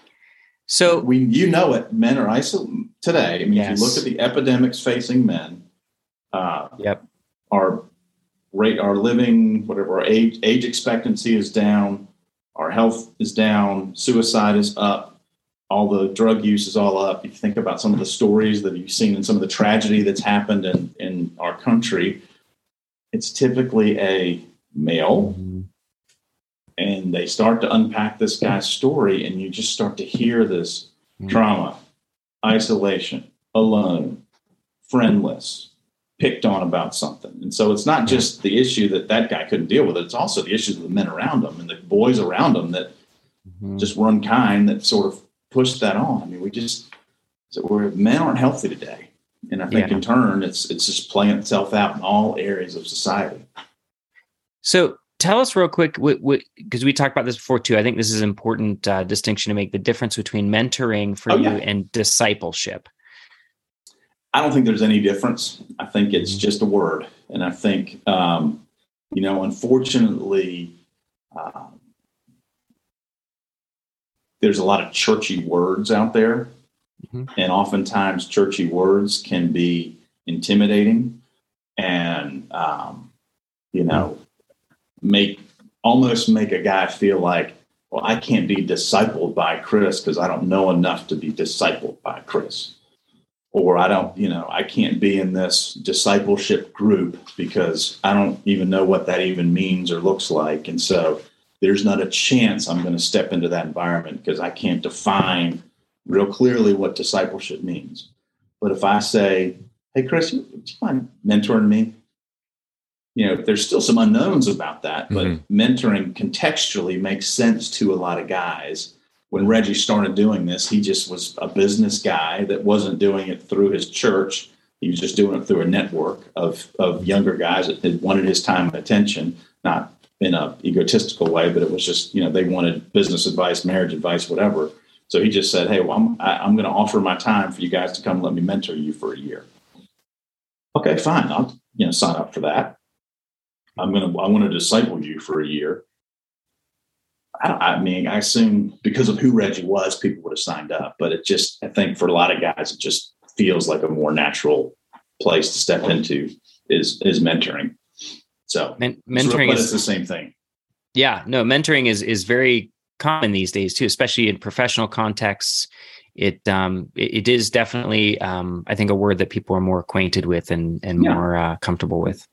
so we you know it. Men are isolated today. I mean, yes. if you look at the epidemics facing men, uh, yep, our rate, our living, whatever, our age age expectancy is down our health is down, suicide is up. all the drug use is all up. You think about some of the stories that you've seen and some of the tragedy that's happened in, in our country. It's typically a male, mm-hmm. and they start to unpack this guy's story, and you just start to hear this mm-hmm. trauma, isolation, alone, friendless, picked on about something. And so it's not just the issue that that guy couldn't deal with it, it's also the issues of the men around him and the boys around him that mm-hmm. just were unkind that sort of pushed that on. I mean, we just, we're, men aren't healthy today. And I think yeah. in turn, it's, it's just playing itself out in all areas of society. So tell us real quick, because we talked about this before too. I think this is an important uh, distinction to make the difference between mentoring for oh, you yeah. and discipleship. I don't think there's any difference. I think it's mm-hmm. just a word. And I think, um, you know, unfortunately, uh, there's a lot of churchy words out there. Mm-hmm. And oftentimes, churchy words can be intimidating and, um, you know, make almost make a guy feel like, well, I can't be discipled by Chris because I don't know enough to be discipled by Chris or I don't, you know, I can't be in this discipleship group because I don't even know what that even means or looks like. And so there's not a chance I'm going to step into that environment because I can't define real clearly what discipleship means. But if I say, hey, Chris, do you mind mentoring me? You know, there's still some unknowns about that, but mm-hmm. mentoring contextually makes sense to a lot of guys when Regi started doing this, he just was a business guy that wasn't doing it through his church. He was just doing it through a network of, of younger guys that wanted his time and attention, not in a egotistical way, but it was just, you know, they wanted business advice, marriage advice, whatever. So he just said, Hey, well, I'm, I, am i am going to offer my time for you guys to come let me mentor you for a year. Okay, fine. I'll, you know, sign up for that. I'm going to, I want to disciple you for a year. I, I, mean, I assume because of who Regi was, people would have signed up. But it just, I think for a lot of guys, it just feels like a more natural place to step into is is mentoring. So Men- mentoring is the same thing. Yeah, no, mentoring is is very common these days too, especially in professional contexts. It um it, it is definitely um I think a word that people are more acquainted with and and yeah. more uh, comfortable with.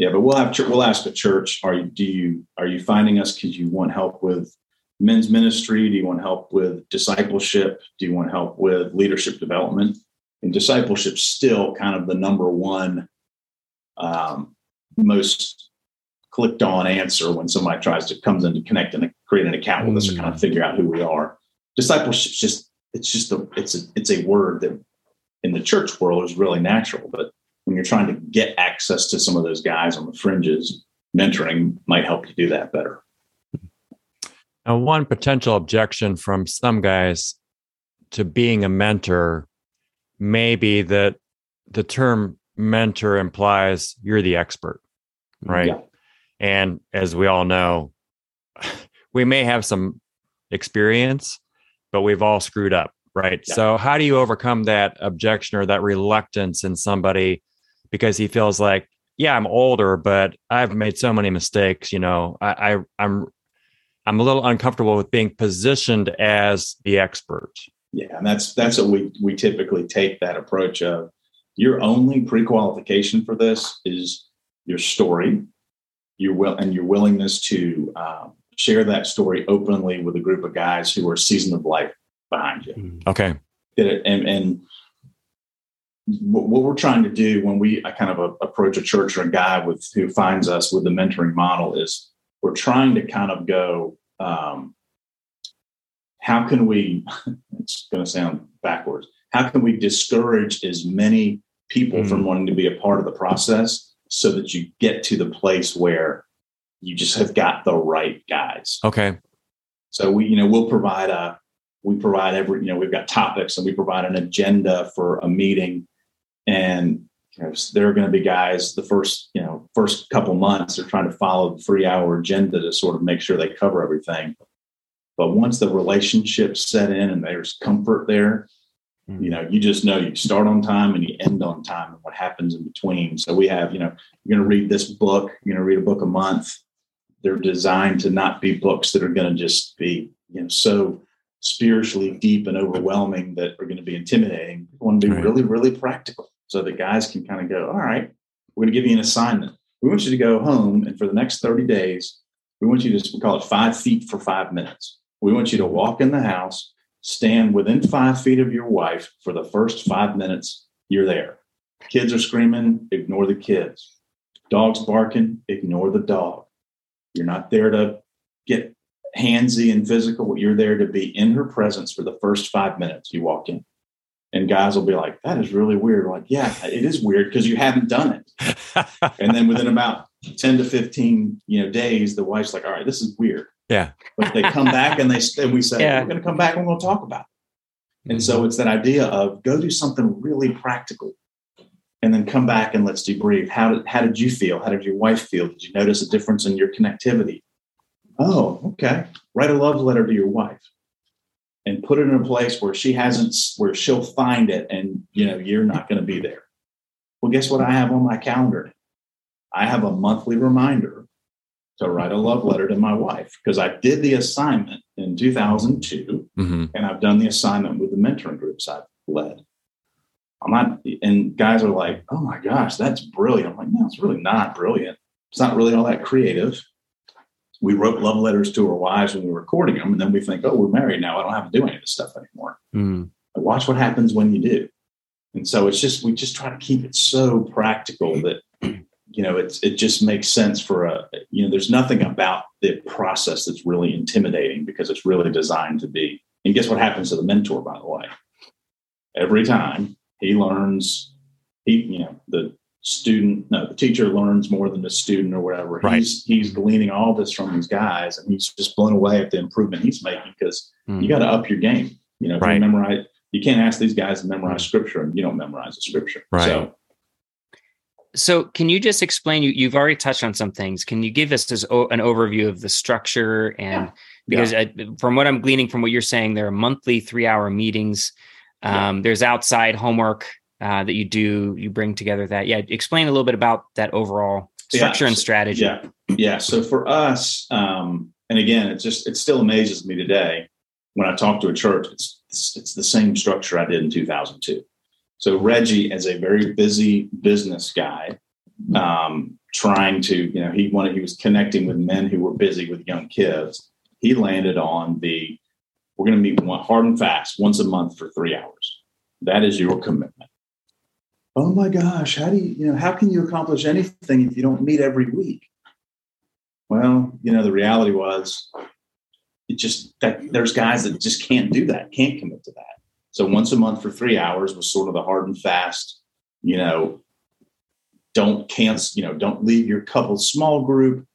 Yeah, but we'll have we'll ask the church. Are you do you are you finding us because you want help with men's ministry? Do you want help with discipleship? Do you want help with leadership development? And discipleship still kind of the number one um, most clicked on answer when somebody tries to comes in to connect and create an account with us or kind of mm. figure out who we are. Discipleship just it's just a it's a it's a word that in the church world is really natural, but when you're trying to get access to some of those guys on the fringes, mentoring might help you do that better. Now, one potential objection from some guys to being a mentor may be that the term mentor implies you're the expert, right? Yeah. And as we all know, we may have some experience, but we've all screwed up, right? Yeah. So, how do you overcome that objection or that reluctance in somebody because he feels like, yeah, I'm older, but I've made so many mistakes. You know, I, I I'm I'm a little uncomfortable with being positioned as the expert. Yeah, and that's that's what we we typically take that approach of. Your only pre-qualification for this is your story, your will, and your willingness to um, share that story openly with a group of guys who are seasoned of life behind you. Mm. Okay. And and what we're trying to do when we I kind of approach a church or a guy with who finds us with the mentoring model is we're trying to kind of go um, how can we it's going to sound backwards how can we discourage as many people mm. from wanting to be a part of the process so that you get to the place where you just have got the right guys? Okay. So we you know we'll provide a we provide every you know we've got topics and we provide an agenda for a meeting and you know, there are going to be guys the first you know first couple months they're trying to follow the three hour agenda to sort of make sure they cover everything but once the relationships set in and there's comfort there mm-hmm. you know you just know you start on time and you end on time and what happens in between so we have you know you're going to read this book you're going to read a book a month they're designed to not be books that are going to just be you know so spiritually deep and overwhelming that are going to be intimidating. We want to be right. really, really practical so the guys can kind of go, all right, we're going to give you an assignment. We want you to go home and for the next 30 days, we want you to we call it five feet for five minutes. We want you to walk in the house, stand within five feet of your wife for the first five minutes you're there. Kids are screaming, ignore the kids. Dogs barking, ignore the dog. You're not there to get handsy and physical. You're there to be in her presence for the first five minutes you walk in. And guys will be like, that is really weird. like, yeah, it is weird because you haven't done it. and then within about 10 to 15, you know, days, the wife's like, all right, this is weird. Yeah. But they come back and they and we say, yeah. we're going to come back and we'll talk about it. And so mm-hmm. it's that idea of go do something really practical and then come back and let's debrief. How did how did you feel? How did your wife feel? Did you notice a difference in your connectivity? Oh, okay. Write a love letter to your wife and put it in a place where she hasn't where she'll find it and you know you're not going to be there. Well, guess what I have on my calendar? I have a monthly reminder to write a love letter to my wife because I did the assignment in 2002 mm-hmm. and I've done the assignment with the mentoring groups I've led. I'm not, and guys are like, oh my gosh, that's brilliant. I'm like, no, it's really not brilliant. It's not really all that creative. We wrote love letters to our wives when we were recording them, and then we think, oh, we're married now. I don't have to do any of this stuff anymore. Mm. Watch what happens when you do. And so it's just, we just try to keep it so practical that, you know, it's, it just makes sense for a, you know, there's nothing about the process that's really intimidating because it's really designed to be. And guess what happens to the mentor, by the way? Every time he learns he you know the student no the teacher learns more than the student or whatever right. he's he's gleaning all this from these guys and he's just blown away at the improvement he's making because mm. you got to up your game you know right. you memorize you can't ask these guys to memorize scripture and you don't memorize the scripture right so so can you just explain you you've already touched on some things can you give us this, an overview of the structure and yeah. because yeah. I, from what i'm gleaning from what you're saying there are monthly three hour meetings um, yeah. There's outside homework uh, that you do. You bring together that. Yeah, explain a little bit about that overall structure yeah. and strategy. Yeah, yeah. So for us, um, and again, it just it still amazes me today when I talk to a church. It's it's, it's the same structure I did in 2002. So Regi, as a very busy business guy, um, trying to you know he wanted he was connecting with men who were busy with young kids. He landed on the we're going to meet one, hard and fast once a month for three hours. That is your commitment. Oh my gosh, how do you, you know, how can you accomplish anything if you don't meet every week? Well, you know, the reality was it just that there's guys that just can't do that, can't commit to that. So once a month for three hours was sort of the hard and fast, you know, don't cancel, you know, don't leave your couple small group,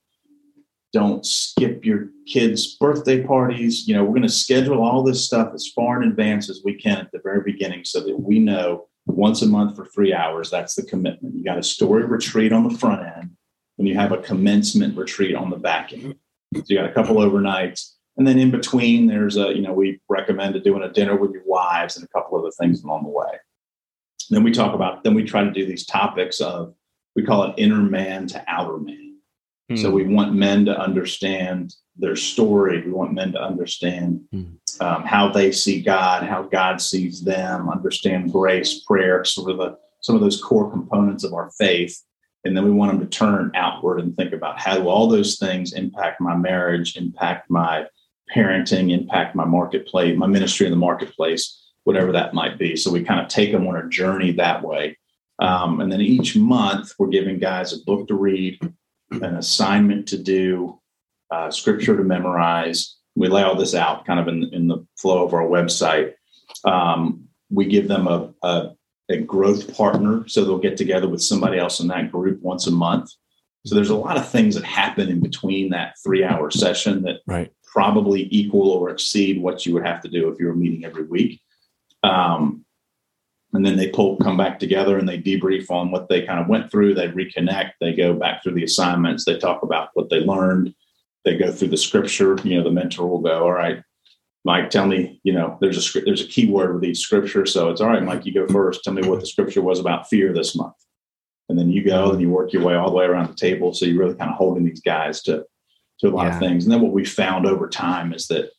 don't skip your kids' birthday parties. You know, we're going to schedule all this stuff as far in advance as we can at the very beginning so that we know once a month for three hours, that's the commitment. You got a story retreat on the front end, and you have a commencement retreat on the back end. So you got a couple overnights. And then in between, there's a, you know, we recommend doing a dinner with your wives and a couple other things along the way. Then we talk about, then we try to do these topics of, we call it inner man to outer man Mm. So we want men to understand their story. We want men to understand mm. um, how they see God, how God sees them, understand grace, prayer, sort of the, some of those core components of our faith. And then we want them to turn outward and think about how do all those things impact my marriage, impact my parenting, impact my marketplace, my ministry in the marketplace, whatever that might be. So we kind of take them on a journey that way. Um, and then each month, we're giving guys a book to read, an assignment to do, uh, scripture to memorize. We lay all this out kind of in, in the flow of our website. Um, we give them a, a, a growth partner, so they'll get together with somebody else in that group once a month. So there's a lot of things that happen in between that three hour session that right. probably equal or exceed what you would have to do if you were meeting every week. Um, and then they pull come back together and they debrief on what they kind of went through. They reconnect. They go back through the assignments. They talk about what they learned. They go through the scripture. You know the mentor will go all right mike tell me you know there's a there's a key word with each scripture so it's all right mike you go first. Tell me what the scripture was about fear this month. And then you go and you work your way all the way around the table. So you're really kind of holding these guys to to a lot yeah. of things. And then what we found over time is that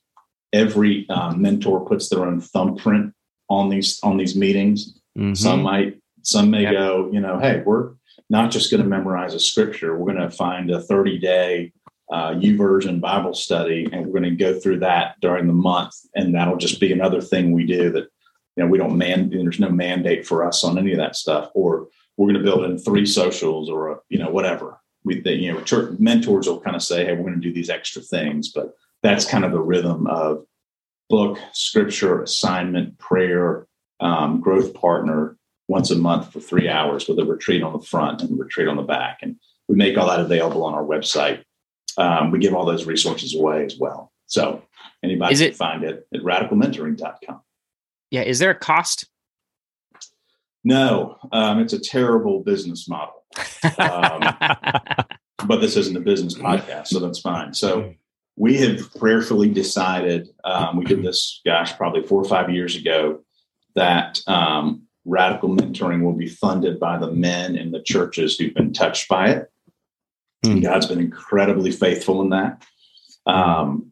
every um, mentor puts their own thumbprint on these on these meetings. Mm-hmm. Some might, some may yep. go, you know, hey, we're not just going to memorize a scripture. We're going to find a 30 day uh, YouVersion Bible study, and we're going to go through that during the month, and that'll just be another thing we do that you know we don't man. There's no mandate for us on any of that stuff, or we're going to build in three socials or a, you know whatever. We the, you know church mentors will kind of say, hey, we're going to do these extra things, but that's kind of the rhythm of book, scripture, assignment, prayer, um, growth partner once a month for three hours with a retreat on the front and a retreat on the back. And we make all that available on our website. Um, we give all those resources away as well. So anybody is can find it at radicalmentoring.com. Yeah. Is there a cost? No, um, it's a terrible business model. Um, but this isn't a business podcast, so that's fine. So we have prayerfully decided, um, we did this, gosh, probably four or five years ago, that um, radical mentoring will be funded by the men in the churches who've been touched by it. Mm. God's been incredibly faithful in that. Um,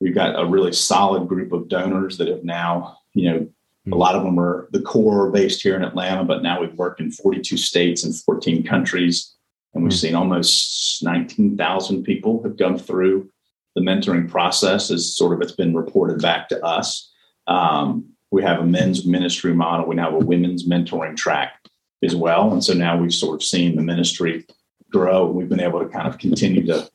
we've got a really solid group of donors that have now, you know, mm. a lot of them are the core based here in Atlanta, but now we've worked in 42 states and 14 countries. And we've mm. seen almost 19,000 people have come through the mentoring process as sort of it's been reported back to us. Um, we have a men's ministry model. We now have a women's mentoring track as well. And so now we've sort of seen the ministry grow. We've been able to kind of continue to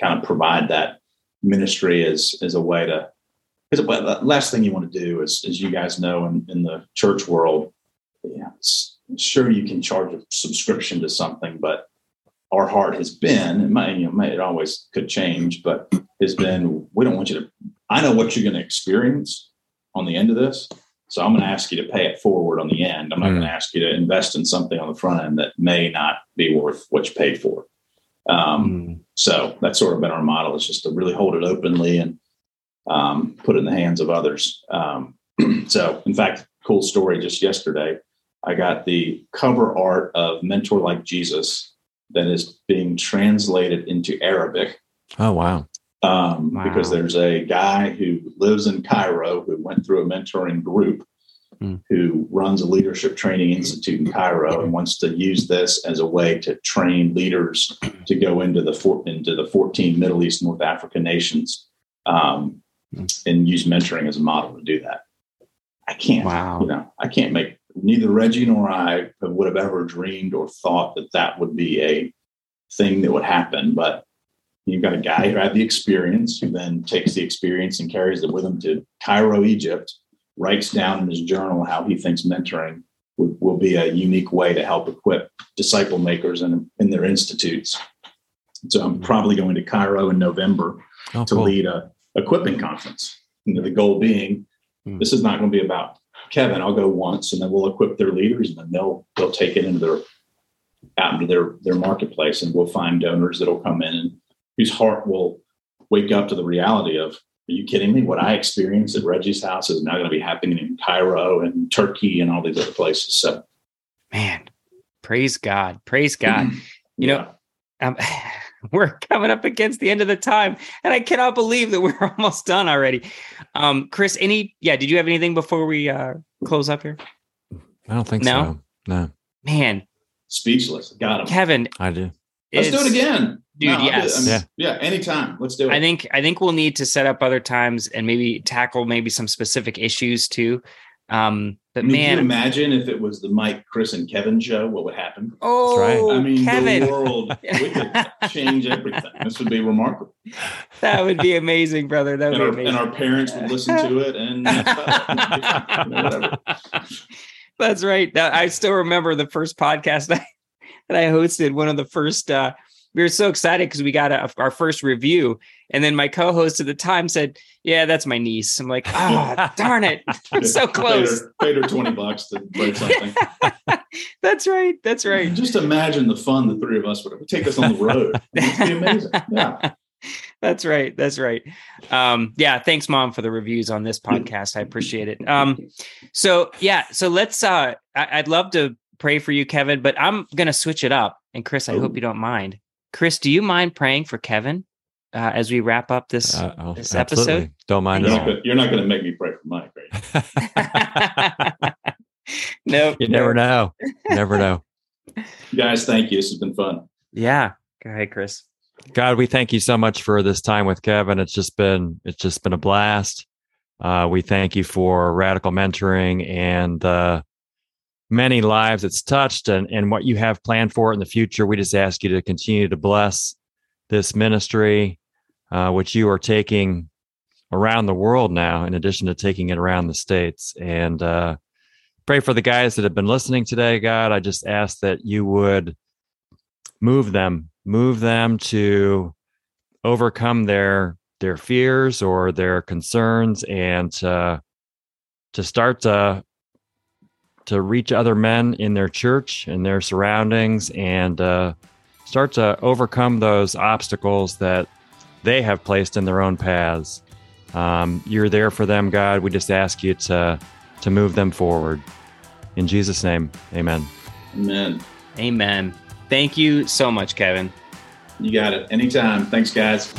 kind of provide that ministry as, as a way to, because the last thing you want to do is, as you guys know, in, in the church world, yeah, sure you can charge a subscription to something, but our heart has been, it might, you know, it always could change, but has been, we don't want you to, I know what you're going to experience on the end of this. So I'm going to ask you to pay it forward on the end. I'm not mm. going to ask you to invest in something on the front end that may not be worth what you paid for. Um, mm. So that's sort of been our model is just to really hold it openly and um, put it in the hands of others. Um, so, in fact, cool story just yesterday. I got the cover art of Mentor Like Jesus that is being translated into Arabic. Oh, wow. Um, wow. Because there's a guy who lives in Cairo who went through a mentoring group mm. who runs a leadership training institute in Cairo and wants to use this as a way to train leaders to go into the four, into the 14 Middle East, North Africa nations um, mm. and use mentoring as a model to do that. I can't, wow. you know, I can't make neither Regi nor I would have ever dreamed or thought that that would be a thing that would happen. But you've got a guy who had the experience, who then takes the experience and carries it with him to Cairo, Egypt, writes down in his journal how he thinks mentoring will, will be a unique way to help equip disciple makers in, in their institutes. So I'm probably going to Cairo in November oh, to cool. lead a equipping conference. You know, the goal being, mm. this is not going to be about Kevin, I'll go once and then we'll equip their leaders and then they'll they'll take it into their out into their their marketplace and we'll find donors that'll come in and whose heart will wake up to the reality of are you kidding me? What I experienced at Regi's house is now going to be happening in Cairo and Turkey and all these other places. So, man, praise God, praise God. You know, um, we're coming up against the end of the time, and I cannot believe that we're almost done already. Um, Chris, any yeah? Did you have anything before we uh, close up here? I don't think no? so. No, man, speechless. Got him, Kevin. I do. Let's do it again, dude. No, yes, I mean, yeah. yeah, anytime. Let's do it. I think I think we'll need to set up other times and maybe tackle maybe some specific issues too. Um, but I mean, man, can you imagine if it was the Mike, Chris, and Kevin show, what would happen? Oh, right. I mean, Kevin. the world we could change everything. This would be remarkable. That would be amazing, brother. That would and, be our, and our parents would listen to it, and whatever. That's right. I still remember the first podcast I, that I hosted. One of the first. Uh, we were so excited because we got a, our first review, and then my co-host at the time said, "Yeah, that's my niece." I'm like, "Ah, oh, darn it, I'm so close." Paid her, twenty bucks to break something. that's right. That's right. Just imagine the fun the three of us would have. take us on the road. It'd be amazing. Yeah. That's right. That's right. Um, yeah. Thanks, mom, for the reviews on this podcast. I appreciate it. Um, so yeah. So let's. Uh, I, would love to pray for you, Kevin, but I'm gonna switch it up. And Chris, I Ooh. hope you don't mind. Chris, do you mind praying for Kevin? Uh, as we wrap up this Uh, oh, this absolutely. episode? Don't mind You're at not, all. gonna, you're not gonna make me pray for Mike, right? no, You never know. Never know. You guys, thank you. This has been fun. Yeah, go ahead, Chris. God, we thank you so much for this time with Kevin. It's just been it's just been a blast. Uh, we thank you for radical mentoring and uh, many lives it's touched and, and what you have planned for it in the future. We just ask you to continue to bless this ministry, uh, which you are taking around the world now, in addition to taking it around the states. And uh, pray for the guys that have been listening today, God. I just ask that you would move them, move them to overcome their their fears or their concerns and to to start to to reach other men in their church and their surroundings and uh, start to overcome those obstacles that they have placed in their own paths. Um, you're there for them, God. We just ask you to to move them forward. In Jesus' name, Amen. Amen. Amen. Thank you so much, Kevin. You got it. Anytime. Thanks, guys.